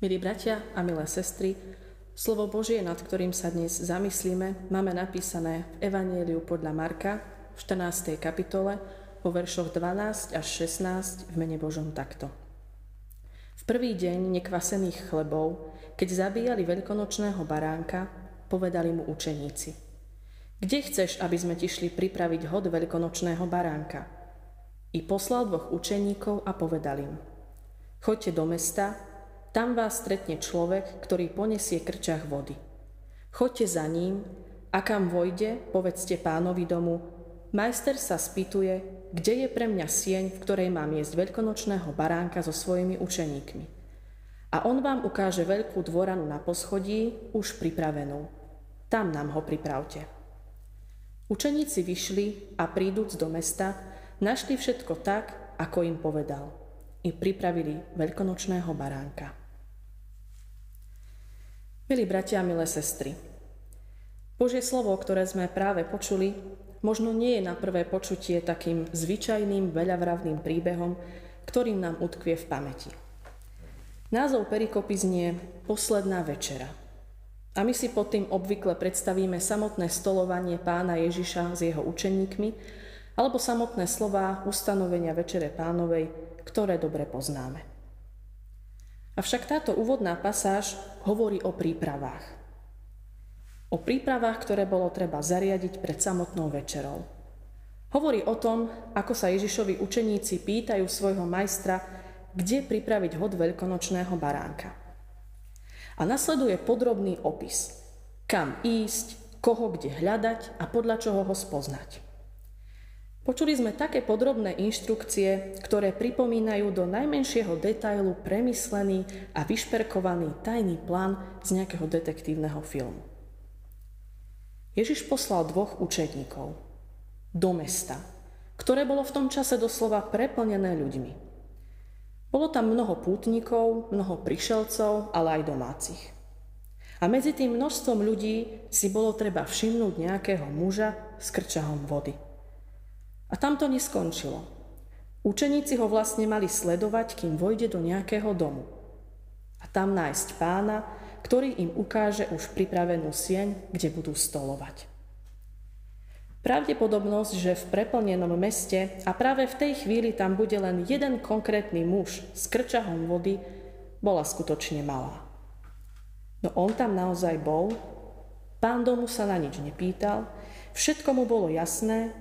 Milí bratia a milé sestry, slovo Božie, nad ktorým sa dnes zamyslíme, máme napísané v Evanieliu podľa Marka v 14. kapitole vo veršoch 12 až 16 v mene Božom takto. V prvý deň nekvasených chlebov, keď zabíjali veľkonočného baránka, povedali mu učeníci. Kde chceš, aby sme ti šli pripraviť hod veľkonočného baránka? I poslal dvoch učeníkov a povedal im. Choďte do mesta tam vás stretne človek, ktorý ponesie krčach vody. Choďte za ním a kam vojde, povedzte pánovi domu, majster sa spýtuje, kde je pre mňa sieň, v ktorej mám jesť veľkonočného baránka so svojimi učeníkmi. A on vám ukáže veľkú dvoranu na poschodí, už pripravenú. Tam nám ho pripravte. Učeníci vyšli a príduc do mesta, našli všetko tak, ako im povedal. I pripravili veľkonočného baránka. Milí bratia milé sestry, Božie slovo, ktoré sme práve počuli, možno nie je na prvé počutie takým zvyčajným, veľavravným príbehom, ktorým nám utkvie v pamäti. Názov perikopy znie Posledná večera. A my si pod tým obvykle predstavíme samotné stolovanie pána Ježiša s jeho učeníkmi, alebo samotné slová ustanovenia Večere pánovej, ktoré dobre poznáme. Avšak táto úvodná pasáž hovorí o prípravách. O prípravách, ktoré bolo treba zariadiť pred samotnou večerou. Hovorí o tom, ako sa Ježišovi učeníci pýtajú svojho majstra, kde pripraviť hod veľkonočného baránka. A nasleduje podrobný opis, kam ísť, koho kde hľadať a podľa čoho ho spoznať. Počuli sme také podrobné inštrukcie, ktoré pripomínajú do najmenšieho detailu premyslený a vyšperkovaný tajný plán z nejakého detektívneho filmu. Ježiš poslal dvoch učetníkov do mesta, ktoré bolo v tom čase doslova preplnené ľuďmi. Bolo tam mnoho pútnikov, mnoho prišelcov, ale aj domácich. A medzi tým množstvom ľudí si bolo treba všimnúť nejakého muža s krčahom vody – a tam to neskončilo. Učeníci ho vlastne mali sledovať, kým vojde do nejakého domu. A tam nájsť pána, ktorý im ukáže už pripravenú sieň, kde budú stolovať. Pravdepodobnosť, že v preplnenom meste a práve v tej chvíli tam bude len jeden konkrétny muž s krčahom vody, bola skutočne malá. No on tam naozaj bol, pán domu sa na nič nepýtal, všetko mu bolo jasné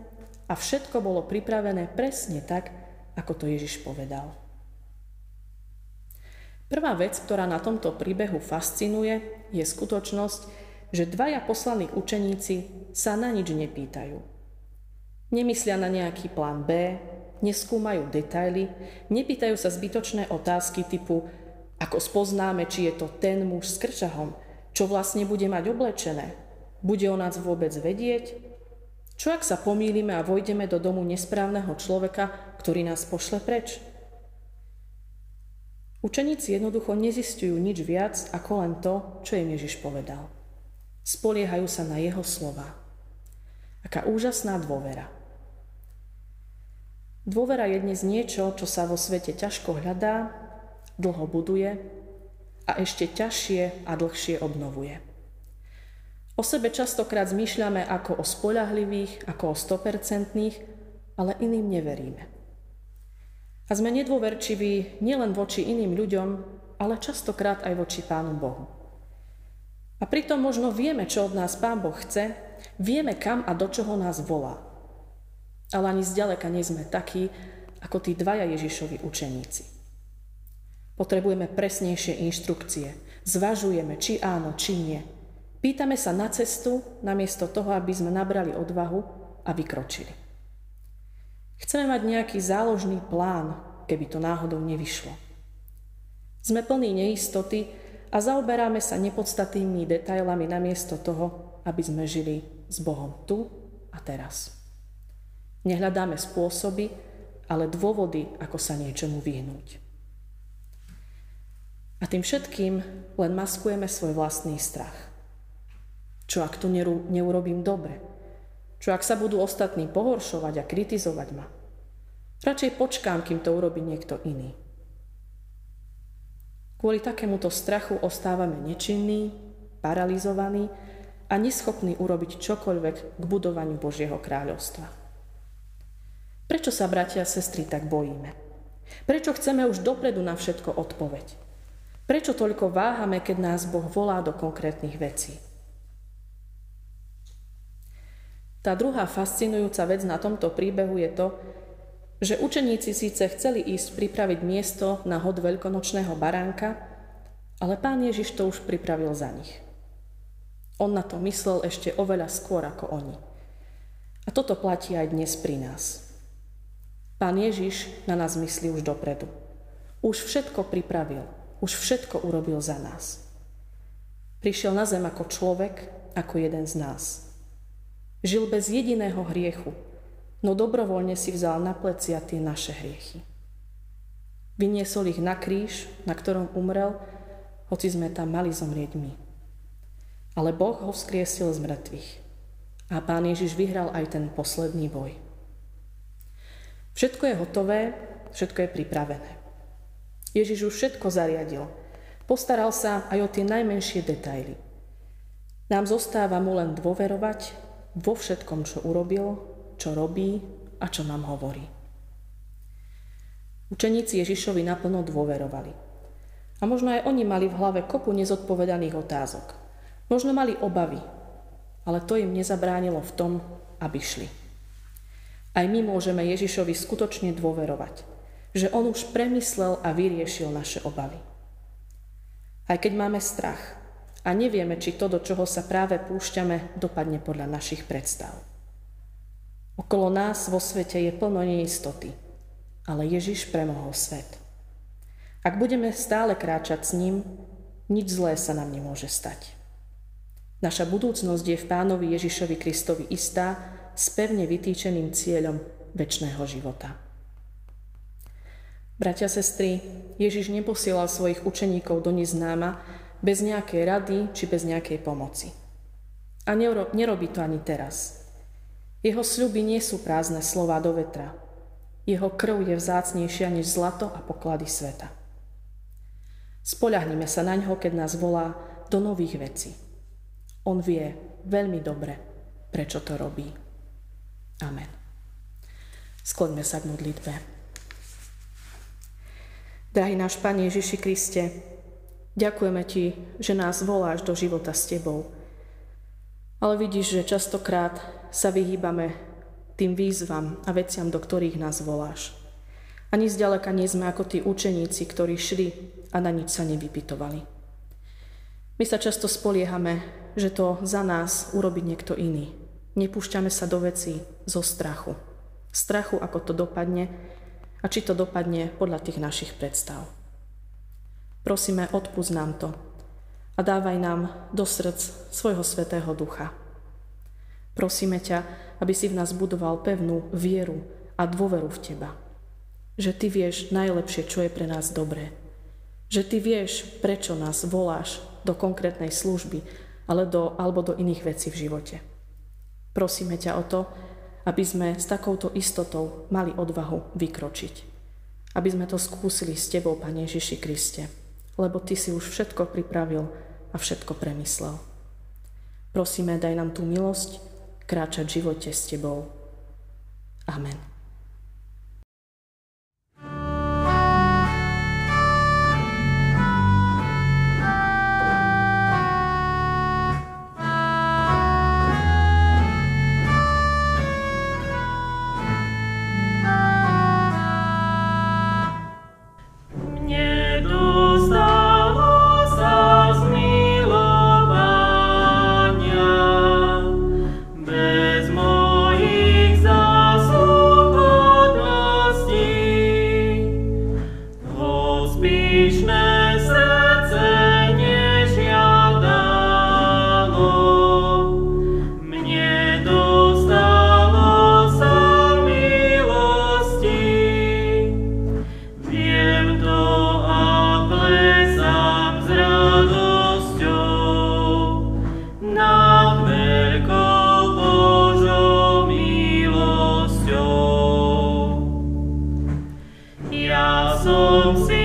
a všetko bolo pripravené presne tak, ako to Ježiš povedal. Prvá vec, ktorá na tomto príbehu fascinuje, je skutočnosť, že dvaja poslaní učeníci sa na nič nepýtajú. Nemyslia na nejaký plán B, neskúmajú detaily, nepýtajú sa zbytočné otázky typu ako spoznáme, či je to ten muž s krčahom, čo vlastne bude mať oblečené, bude o nás vôbec vedieť, čo ak sa pomýlime a vojdeme do domu nesprávneho človeka, ktorý nás pošle preč? Učeníci jednoducho nezistujú nič viac ako len to, čo im Ježiš povedal. Spoliehajú sa na jeho slova. Aká úžasná dôvera. Dôvera je dnes niečo, čo sa vo svete ťažko hľadá, dlho buduje a ešte ťažšie a dlhšie obnovuje. O sebe častokrát zmýšľame ako o spoľahlivých, ako o stopercentných, ale iným neveríme. A sme nedôverčiví nielen voči iným ľuďom, ale častokrát aj voči Pánu Bohu. A pritom možno vieme, čo od nás Pán Boh chce, vieme kam a do čoho nás volá. Ale ani zďaleka nie sme takí, ako tí dvaja Ježišovi učeníci. Potrebujeme presnejšie inštrukcie. Zvažujeme, či áno, či nie – Pýtame sa na cestu, namiesto toho, aby sme nabrali odvahu a vykročili. Chceme mať nejaký záložný plán, keby to náhodou nevyšlo. Sme plní neistoty a zaoberáme sa nepodstatnými detailami namiesto toho, aby sme žili s Bohom tu a teraz. Nehľadáme spôsoby, ale dôvody, ako sa niečomu vyhnúť. A tým všetkým len maskujeme svoj vlastný strach. Čo ak to neurobím dobre? Čo ak sa budú ostatní pohoršovať a kritizovať ma? Radšej počkám, kým to urobí niekto iný. Kvôli takémuto strachu ostávame nečinní, paralizovaní a neschopní urobiť čokoľvek k budovaniu Božieho kráľovstva. Prečo sa, bratia a sestry, tak bojíme? Prečo chceme už dopredu na všetko odpoveď? Prečo toľko váhame, keď nás Boh volá do konkrétnych vecí? Tá druhá fascinujúca vec na tomto príbehu je to, že učeníci síce chceli ísť pripraviť miesto na hod veľkonočného baránka, ale pán Ježiš to už pripravil za nich. On na to myslel ešte oveľa skôr ako oni. A toto platí aj dnes pri nás. Pán Ježiš na nás myslí už dopredu. Už všetko pripravil, už všetko urobil za nás. Prišiel na zem ako človek, ako jeden z nás. Žil bez jediného hriechu, no dobrovoľne si vzal na plecia tie naše hriechy. Vyniesol ich na kríž, na ktorom umrel, hoci sme tam mali zomrieť my. Ale Boh ho vzkriesil z mŕtvych. A pán Ježiš vyhral aj ten posledný boj. Všetko je hotové, všetko je pripravené. Ježiš už všetko zariadil. Postaral sa aj o tie najmenšie detaily. Nám zostáva mu len dôverovať vo všetkom, čo urobil čo robí a čo nám hovorí. Učeníci Ježišovi naplno dôverovali. A možno aj oni mali v hlave kopu nezodpovedaných otázok. Možno mali obavy, ale to im nezabránilo v tom, aby šli. Aj my môžeme Ježišovi skutočne dôverovať, že on už premyslel a vyriešil naše obavy. Aj keď máme strach a nevieme, či to, do čoho sa práve púšťame, dopadne podľa našich predstav. Okolo nás vo svete je plno neistoty, ale Ježiš premohol svet. Ak budeme stále kráčať s ním, nič zlé sa nám nemôže stať. Naša budúcnosť je v Pánovi Ježišovi Kristovi istá s pevne vytýčeným cieľom väčšného života. Bratia, sestry, Ježiš neposielal svojich učeníkov do neznáma bez nejakej rady či bez nejakej pomoci. A nerobí to ani teraz. Jeho sľuby nie sú prázdne slova do vetra. Jeho krv je vzácnejšia než zlato a poklady sveta. Spoľahnime sa na ňo, keď nás volá do nových vecí. On vie veľmi dobre, prečo to robí. Amen. Skloňme sa k modlitbe. Drahý náš Pane Ježiši Kriste, ďakujeme Ti, že nás voláš do života s Tebou. Ale vidíš, že častokrát sa vyhýbame tým výzvam a veciam, do ktorých nás voláš. Ani zďaleka nie sme ako tí učeníci, ktorí šli a na nič sa nevypitovali. My sa často spoliehame, že to za nás urobí niekto iný. Nepúšťame sa do vecí zo strachu. Strachu, ako to dopadne a či to dopadne podľa tých našich predstav. Prosíme, odpúsť nám to a dávaj nám do srdc svojho svetého ducha, Prosíme ťa, aby si v nás budoval pevnú vieru a dôveru v Teba. Že Ty vieš najlepšie, čo je pre nás dobré. Že Ty vieš, prečo nás voláš do konkrétnej služby ale do, alebo do iných vecí v živote. Prosíme ťa o to, aby sme s takouto istotou mali odvahu vykročiť. Aby sme to skúsili s Tebou, Pane Ježiši Kriste, lebo Ty si už všetko pripravil a všetko premyslel. Prosíme, daj nám tú milosť, kráčať v živote s Tebou. Amen. i see.